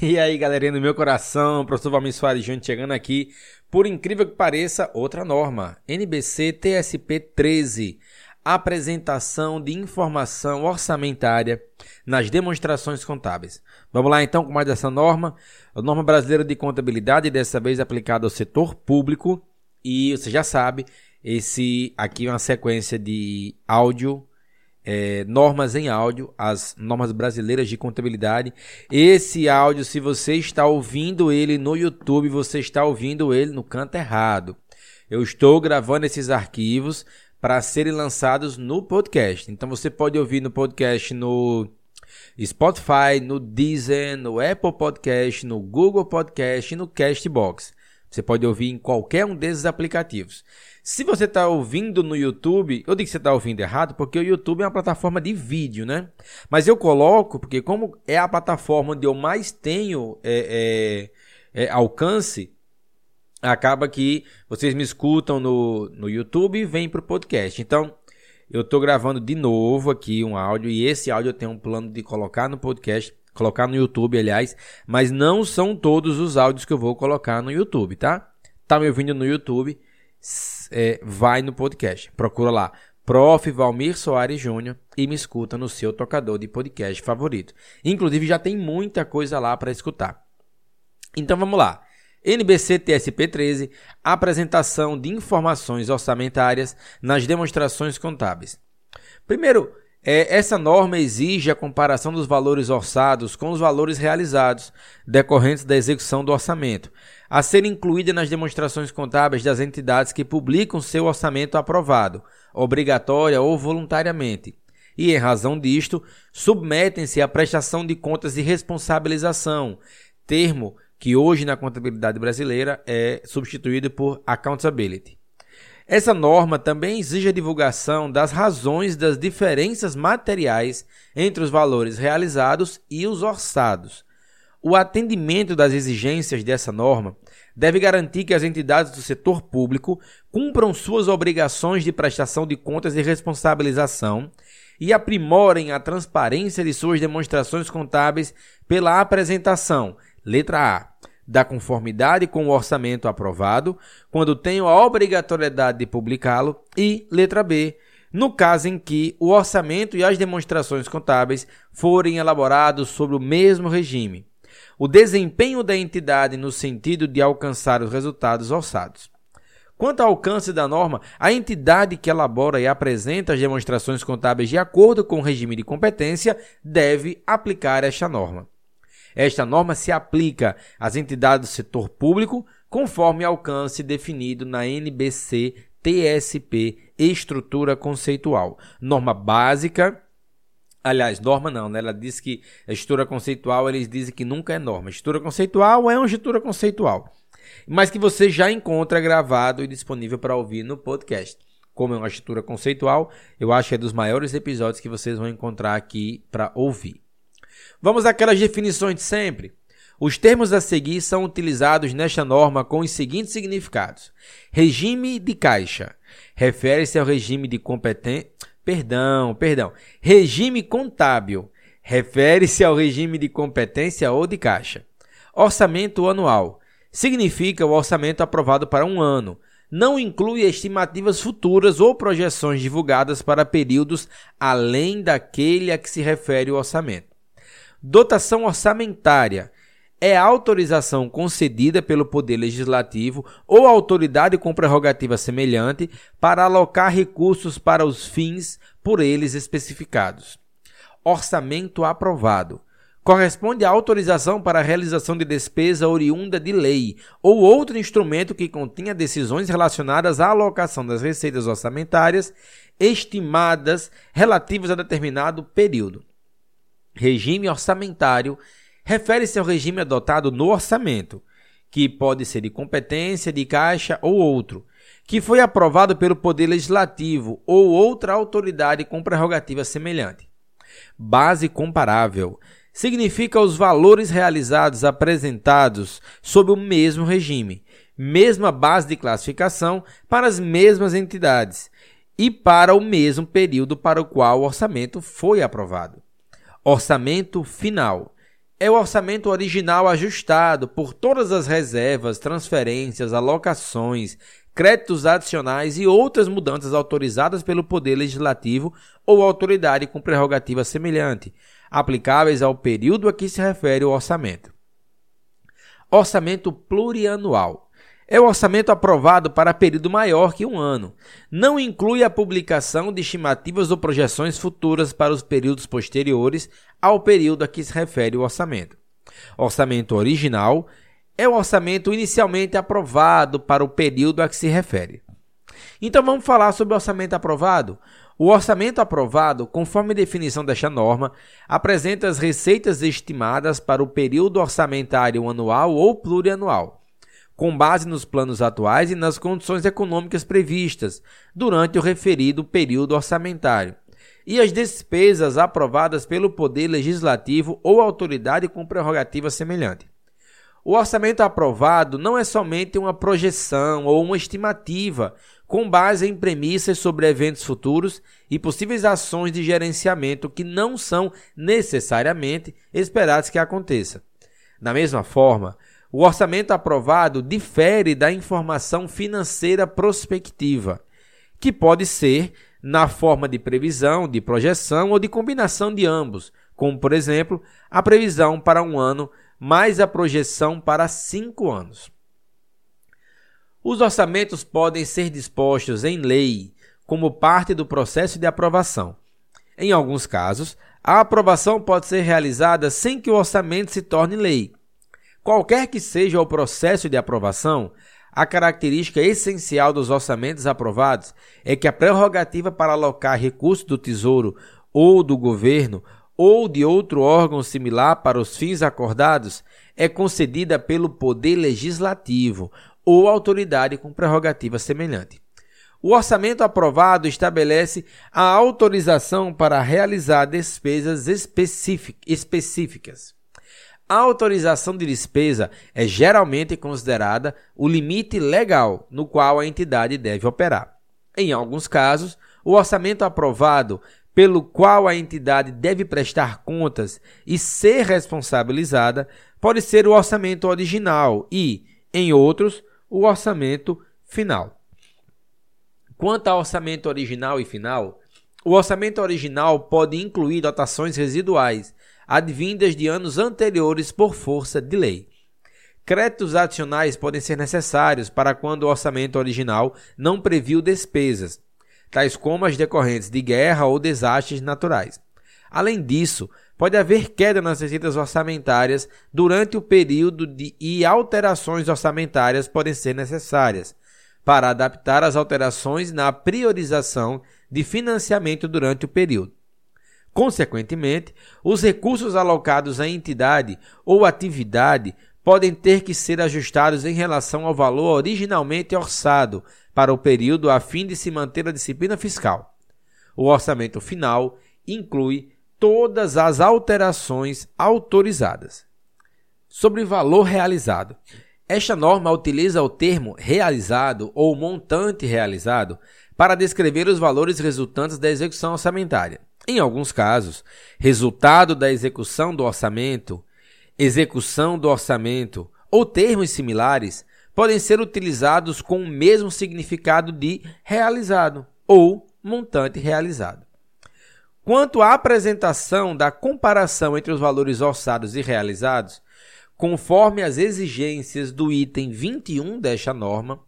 E aí, galerinha do meu coração, professor Valmir Soares Júnior chegando aqui. Por incrível que pareça, outra norma. NBC TSP 13. Apresentação de informação orçamentária nas demonstrações contábeis. Vamos lá então com mais dessa norma. A norma brasileira de contabilidade, dessa vez aplicada ao setor público. E você já sabe, esse aqui é uma sequência de áudio é, normas em áudio, as normas brasileiras de contabilidade. Esse áudio, se você está ouvindo ele no YouTube, você está ouvindo ele no canto errado. Eu estou gravando esses arquivos para serem lançados no podcast. Então você pode ouvir no podcast no Spotify, no Deezer, no Apple Podcast, no Google Podcast e no Castbox. Você pode ouvir em qualquer um desses aplicativos. Se você está ouvindo no YouTube, eu digo que você está ouvindo errado, porque o YouTube é uma plataforma de vídeo, né? Mas eu coloco, porque como é a plataforma onde eu mais tenho é, é, é, alcance, acaba que vocês me escutam no, no YouTube e vêm para o podcast. Então, eu estou gravando de novo aqui um áudio, e esse áudio eu tenho um plano de colocar no podcast, colocar no YouTube, aliás, mas não são todos os áudios que eu vou colocar no YouTube, tá? Tá me ouvindo no YouTube? É, vai no podcast. Procura lá. Prof. Valmir Soares Júnior e me escuta no seu tocador de podcast favorito. Inclusive já tem muita coisa lá para escutar. Então vamos lá. NBC TSP 13, apresentação de informações orçamentárias nas demonstrações contábeis. Primeiro, é, essa norma exige a comparação dos valores orçados com os valores realizados, decorrentes da execução do orçamento, a ser incluída nas demonstrações contábeis das entidades que publicam seu orçamento aprovado, obrigatória ou voluntariamente. E, em razão disto, submetem-se à prestação de contas de responsabilização, termo que hoje na contabilidade brasileira é substituído por accountability. Essa norma também exige a divulgação das razões das diferenças materiais entre os valores realizados e os orçados. O atendimento das exigências dessa norma deve garantir que as entidades do setor público cumpram suas obrigações de prestação de contas e responsabilização e aprimorem a transparência de suas demonstrações contábeis pela apresentação, letra A, da conformidade com o orçamento aprovado, quando tenho a obrigatoriedade de publicá-lo, e letra B, no caso em que o orçamento e as demonstrações contábeis forem elaborados sobre o mesmo regime. O desempenho da entidade no sentido de alcançar os resultados orçados. Quanto ao alcance da norma, a entidade que elabora e apresenta as demonstrações contábeis de acordo com o regime de competência deve aplicar esta norma. Esta norma se aplica às entidades do setor público conforme alcance definido na NBC TSP Estrutura Conceitual. Norma básica Aliás, norma não, né? Ela diz que a estrutura conceitual, eles dizem que nunca é norma. Estrutura conceitual é uma estrutura conceitual. Mas que você já encontra gravado e disponível para ouvir no podcast. Como é uma estrutura conceitual, eu acho que é dos maiores episódios que vocês vão encontrar aqui para ouvir. Vamos àquelas definições de sempre. Os termos a seguir são utilizados nesta norma com os seguintes significados: regime de caixa refere-se ao regime de competência. Perdão, perdão. Regime contábil refere-se ao regime de competência ou de caixa. Orçamento anual significa o orçamento aprovado para um ano. Não inclui estimativas futuras ou projeções divulgadas para períodos além daquele a que se refere o orçamento. Dotação orçamentária é autorização concedida pelo Poder Legislativo ou autoridade com prerrogativa semelhante para alocar recursos para os fins por eles especificados. Orçamento aprovado corresponde à autorização para a realização de despesa oriunda de lei ou outro instrumento que contenha decisões relacionadas à alocação das receitas orçamentárias estimadas relativas a determinado período. Regime orçamentário refere-se ao regime adotado no orçamento, que pode ser de competência, de caixa ou outro, que foi aprovado pelo Poder Legislativo ou outra autoridade com prerrogativa semelhante. Base comparável significa os valores realizados apresentados sob o mesmo regime, mesma base de classificação para as mesmas entidades e para o mesmo período para o qual o orçamento foi aprovado. Orçamento final é o orçamento original ajustado por todas as reservas, transferências, alocações, créditos adicionais e outras mudanças autorizadas pelo Poder Legislativo ou autoridade com prerrogativa semelhante, aplicáveis ao período a que se refere o orçamento. Orçamento plurianual é o orçamento aprovado para período maior que um ano. Não inclui a publicação de estimativas ou projeções futuras para os períodos posteriores ao período a que se refere o orçamento. Orçamento original é o orçamento inicialmente aprovado para o período a que se refere. Então vamos falar sobre o orçamento aprovado. O orçamento aprovado, conforme definição desta norma, apresenta as receitas estimadas para o período orçamentário anual ou plurianual com base nos planos atuais e nas condições econômicas previstas durante o referido período orçamentário, e as despesas aprovadas pelo Poder Legislativo ou autoridade com prerrogativa semelhante. O orçamento aprovado não é somente uma projeção ou uma estimativa com base em premissas sobre eventos futuros e possíveis ações de gerenciamento que não são necessariamente esperadas que aconteça. Da mesma forma, o orçamento aprovado difere da informação financeira prospectiva, que pode ser na forma de previsão, de projeção ou de combinação de ambos, como, por exemplo, a previsão para um ano mais a projeção para cinco anos. Os orçamentos podem ser dispostos em lei como parte do processo de aprovação. Em alguns casos, a aprovação pode ser realizada sem que o orçamento se torne lei, Qualquer que seja o processo de aprovação, a característica essencial dos orçamentos aprovados é que a prerrogativa para alocar recursos do Tesouro ou do governo ou de outro órgão similar para os fins acordados é concedida pelo Poder Legislativo ou autoridade com prerrogativa semelhante. O orçamento aprovado estabelece a autorização para realizar despesas específicas. A autorização de despesa é geralmente considerada o limite legal no qual a entidade deve operar. Em alguns casos, o orçamento aprovado pelo qual a entidade deve prestar contas e ser responsabilizada pode ser o orçamento original e, em outros, o orçamento final. Quanto ao orçamento original e final, o orçamento original pode incluir dotações residuais advindas de anos anteriores por força de lei. Créditos adicionais podem ser necessários para quando o orçamento original não previu despesas, tais como as decorrentes de guerra ou desastres naturais. Além disso, pode haver queda nas receitas orçamentárias durante o período de, e alterações orçamentárias podem ser necessárias para adaptar as alterações na priorização de financiamento durante o período. Consequentemente, os recursos alocados à entidade ou atividade podem ter que ser ajustados em relação ao valor originalmente orçado para o período a fim de se manter a disciplina fiscal. O orçamento final inclui todas as alterações autorizadas. Sobre valor realizado. Esta norma utiliza o termo realizado ou montante realizado para descrever os valores resultantes da execução orçamentária. Em alguns casos, resultado da execução do orçamento, execução do orçamento ou termos similares podem ser utilizados com o mesmo significado de realizado ou montante realizado. Quanto à apresentação da comparação entre os valores orçados e realizados, conforme as exigências do item 21 desta norma,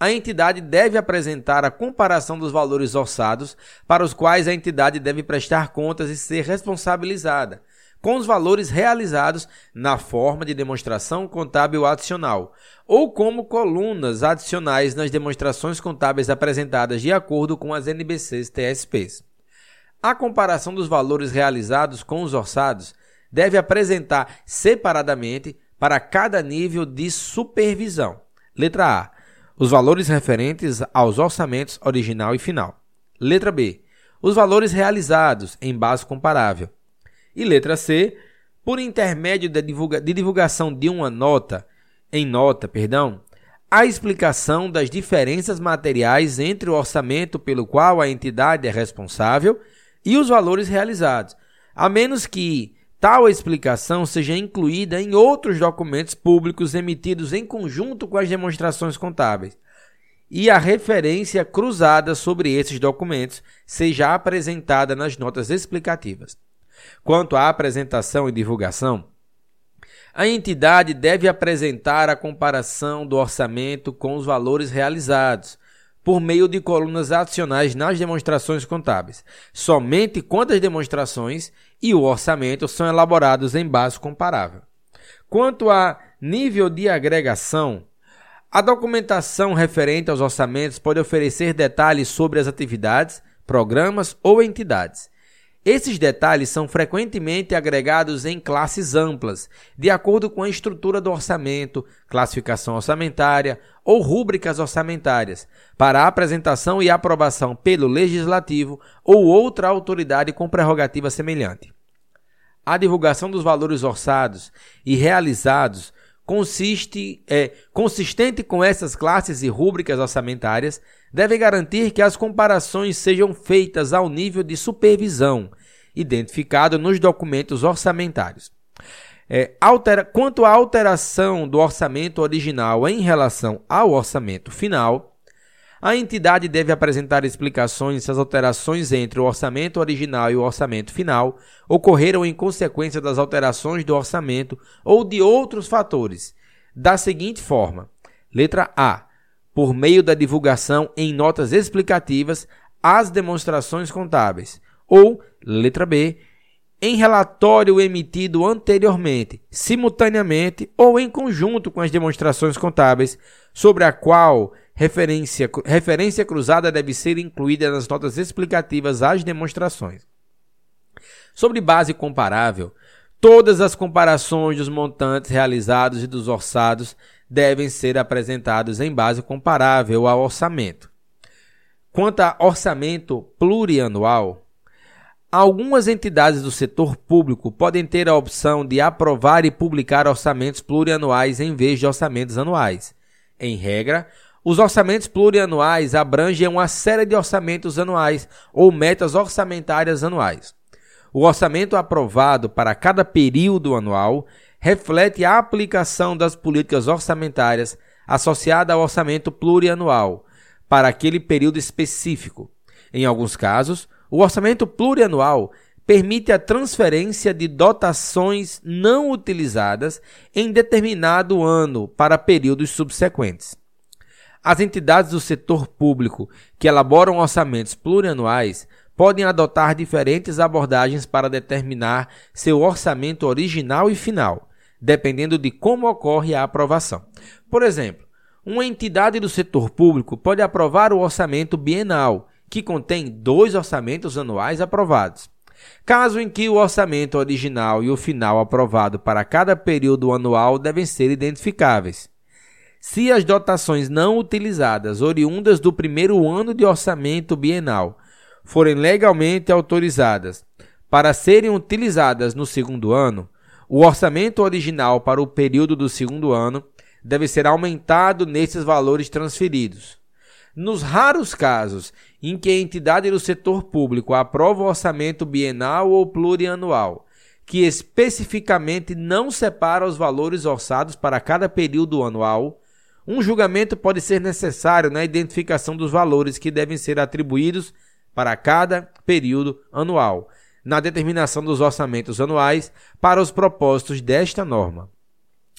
a entidade deve apresentar a comparação dos valores orçados para os quais a entidade deve prestar contas e ser responsabilizada, com os valores realizados na forma de demonstração contábil adicional ou como colunas adicionais nas demonstrações contábeis apresentadas de acordo com as NBCs TSPs. A comparação dos valores realizados com os orçados deve apresentar separadamente para cada nível de supervisão. Letra A os valores referentes aos orçamentos original e final. Letra B. Os valores realizados em base comparável. E letra C. Por intermédio de, divulga de divulgação de uma nota, em nota, perdão, a explicação das diferenças materiais entre o orçamento pelo qual a entidade é responsável e os valores realizados, a menos que tal explicação seja incluída em outros documentos públicos emitidos em conjunto com as demonstrações contábeis e a referência cruzada sobre esses documentos seja apresentada nas notas explicativas. Quanto à apresentação e divulgação, a entidade deve apresentar a comparação do orçamento com os valores realizados, por meio de colunas adicionais nas demonstrações contábeis, somente quando as demonstrações e o orçamento são elaborados em base comparável. Quanto a nível de agregação, a documentação referente aos orçamentos pode oferecer detalhes sobre as atividades, programas ou entidades. Esses detalhes são frequentemente agregados em classes amplas, de acordo com a estrutura do orçamento, classificação orçamentária ou rúbricas orçamentárias, para apresentação e aprovação pelo legislativo ou outra autoridade com prerrogativa semelhante. A divulgação dos valores orçados e realizados consiste, é, consistente com essas classes e rúbricas orçamentárias, deve garantir que as comparações sejam feitas ao nível de supervisão, identificado nos documentos orçamentários. É, altera, quanto à alteração do orçamento original em relação ao orçamento final, a entidade deve apresentar explicações se as alterações entre o orçamento original e o orçamento final ocorreram em consequência das alterações do orçamento ou de outros fatores, da seguinte forma: letra A, por meio da divulgação em notas explicativas às demonstrações contábeis, ou letra B, em relatório emitido anteriormente, simultaneamente ou em conjunto com as demonstrações contábeis, sobre a qual referência, referência cruzada deve ser incluída nas notas explicativas às demonstrações. Sobre base comparável, todas as comparações dos montantes realizados e dos orçados devem ser apresentados em base comparável ao orçamento. Quanto a orçamento plurianual, Algumas entidades do setor público podem ter a opção de aprovar e publicar orçamentos plurianuais em vez de orçamentos anuais. Em regra, os orçamentos plurianuais abrangem uma série de orçamentos anuais ou metas orçamentárias anuais. O orçamento aprovado para cada período anual reflete a aplicação das políticas orçamentárias associada ao orçamento plurianual para aquele período específico. Em alguns casos, o orçamento plurianual permite a transferência de dotações não utilizadas em determinado ano para períodos subsequentes. As entidades do setor público que elaboram orçamentos plurianuais podem adotar diferentes abordagens para determinar seu orçamento original e final, dependendo de como ocorre a aprovação. Por exemplo, uma entidade do setor público pode aprovar o orçamento bienal, que contém dois orçamentos anuais aprovados. Caso em que o orçamento original e o final aprovado para cada período anual devem ser identificáveis. Se as dotações não utilizadas, oriundas do primeiro ano de orçamento bienal, forem legalmente autorizadas para serem utilizadas no segundo ano, o orçamento original para o período do segundo ano deve ser aumentado nesses valores transferidos. Nos raros casos em que a entidade do setor público aprova o orçamento bienal ou plurianual, que especificamente não separa os valores orçados para cada período anual, um julgamento pode ser necessário na identificação dos valores que devem ser atribuídos para cada período anual, na determinação dos orçamentos anuais para os propósitos desta norma.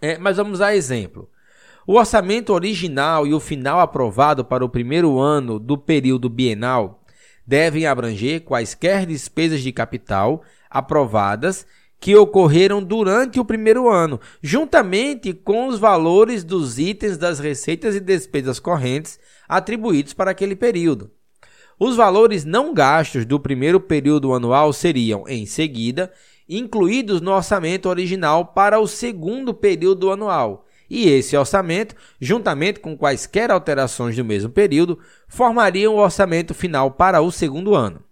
É, mas vamos a exemplo. O orçamento original e o final aprovado para o primeiro ano do período bienal devem abranger quaisquer despesas de capital aprovadas que ocorreram durante o primeiro ano, juntamente com os valores dos itens das receitas e despesas correntes atribuídos para aquele período. Os valores não gastos do primeiro período anual seriam, em seguida, incluídos no orçamento original para o segundo período anual. E esse orçamento, juntamente com quaisquer alterações do mesmo período, formariam o orçamento final para o segundo ano.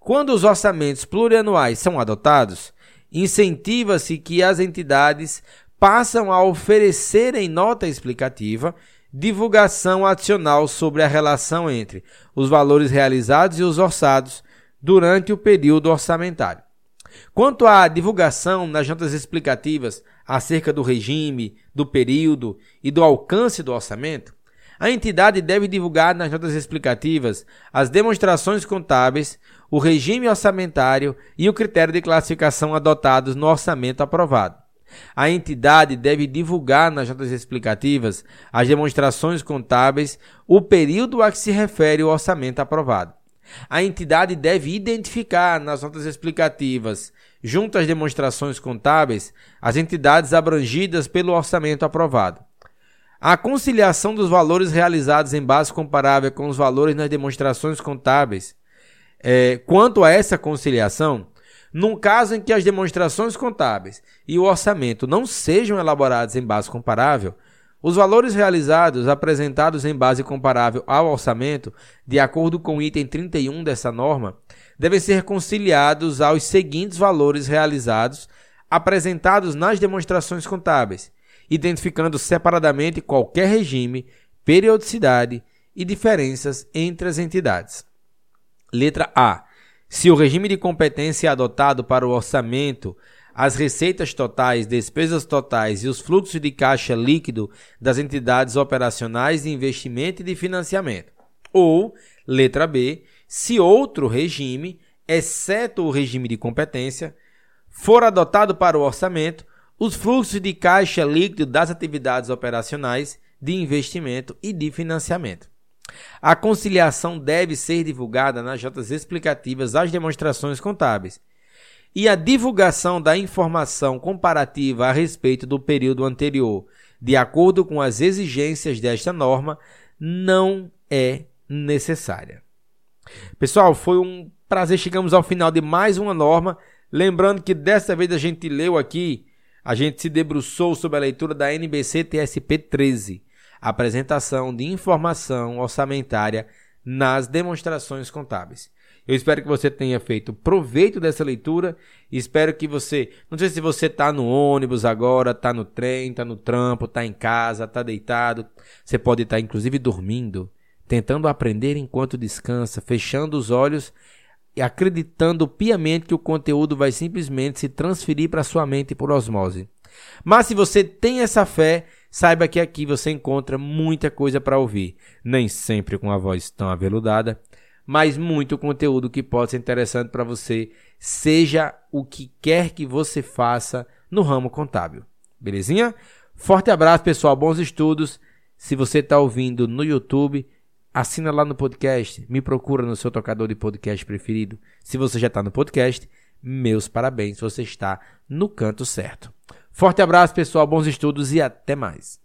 Quando os orçamentos plurianuais são adotados, incentiva-se que as entidades passam a oferecer em nota explicativa divulgação adicional sobre a relação entre os valores realizados e os orçados durante o período orçamentário. Quanto à divulgação nas notas explicativas acerca do regime, do período e do alcance do orçamento, a entidade deve divulgar nas notas explicativas as demonstrações contábeis, o regime orçamentário e o critério de classificação adotados no orçamento aprovado. A entidade deve divulgar nas notas explicativas as demonstrações contábeis, o período a que se refere o orçamento aprovado. A entidade deve identificar nas notas explicativas, junto às demonstrações contábeis, as entidades abrangidas pelo orçamento aprovado. A conciliação dos valores realizados em base comparável com os valores nas demonstrações contábeis. É, quanto a essa conciliação, num caso em que as demonstrações contábeis e o orçamento não sejam elaborados em base comparável, os valores realizados apresentados em base comparável ao orçamento, de acordo com o item 31 dessa norma, devem ser conciliados aos seguintes valores realizados apresentados nas demonstrações contábeis, identificando separadamente qualquer regime, periodicidade e diferenças entre as entidades. Letra A. Se o regime de competência adotado para o orçamento as receitas totais, despesas totais e os fluxos de caixa líquido das entidades operacionais de investimento e de financiamento. Ou, letra B, se outro regime, exceto o regime de competência, for adotado para o orçamento, os fluxos de caixa líquido das atividades operacionais de investimento e de financiamento. A conciliação deve ser divulgada nas notas explicativas às demonstrações contábeis e a divulgação da informação comparativa a respeito do período anterior, de acordo com as exigências desta norma, não é necessária. Pessoal, foi um prazer. Chegamos ao final de mais uma norma. Lembrando que dessa vez a gente leu aqui, a gente se debruçou sobre a leitura da NBC TSP 13, apresentação de informação orçamentária nas demonstrações contábeis. Eu espero que você tenha feito proveito dessa leitura. Espero que você, não sei se você está no ônibus agora, está no trem, está no trampo, está em casa, está deitado. Você pode estar tá, inclusive dormindo, tentando aprender enquanto descansa, fechando os olhos e acreditando piamente que o conteúdo vai simplesmente se transferir para sua mente por osmose. Mas se você tem essa fé, saiba que aqui você encontra muita coisa para ouvir, nem sempre com a voz tão aveludada, mas muito conteúdo que pode ser interessante para você, seja o que quer que você faça no ramo contábil. Belezinha? Forte abraço, pessoal. Bons estudos. Se você está ouvindo no YouTube, assina lá no podcast. Me procura no seu tocador de podcast preferido. Se você já está no podcast, meus parabéns. Você está no canto certo. Forte abraço, pessoal. Bons estudos e até mais.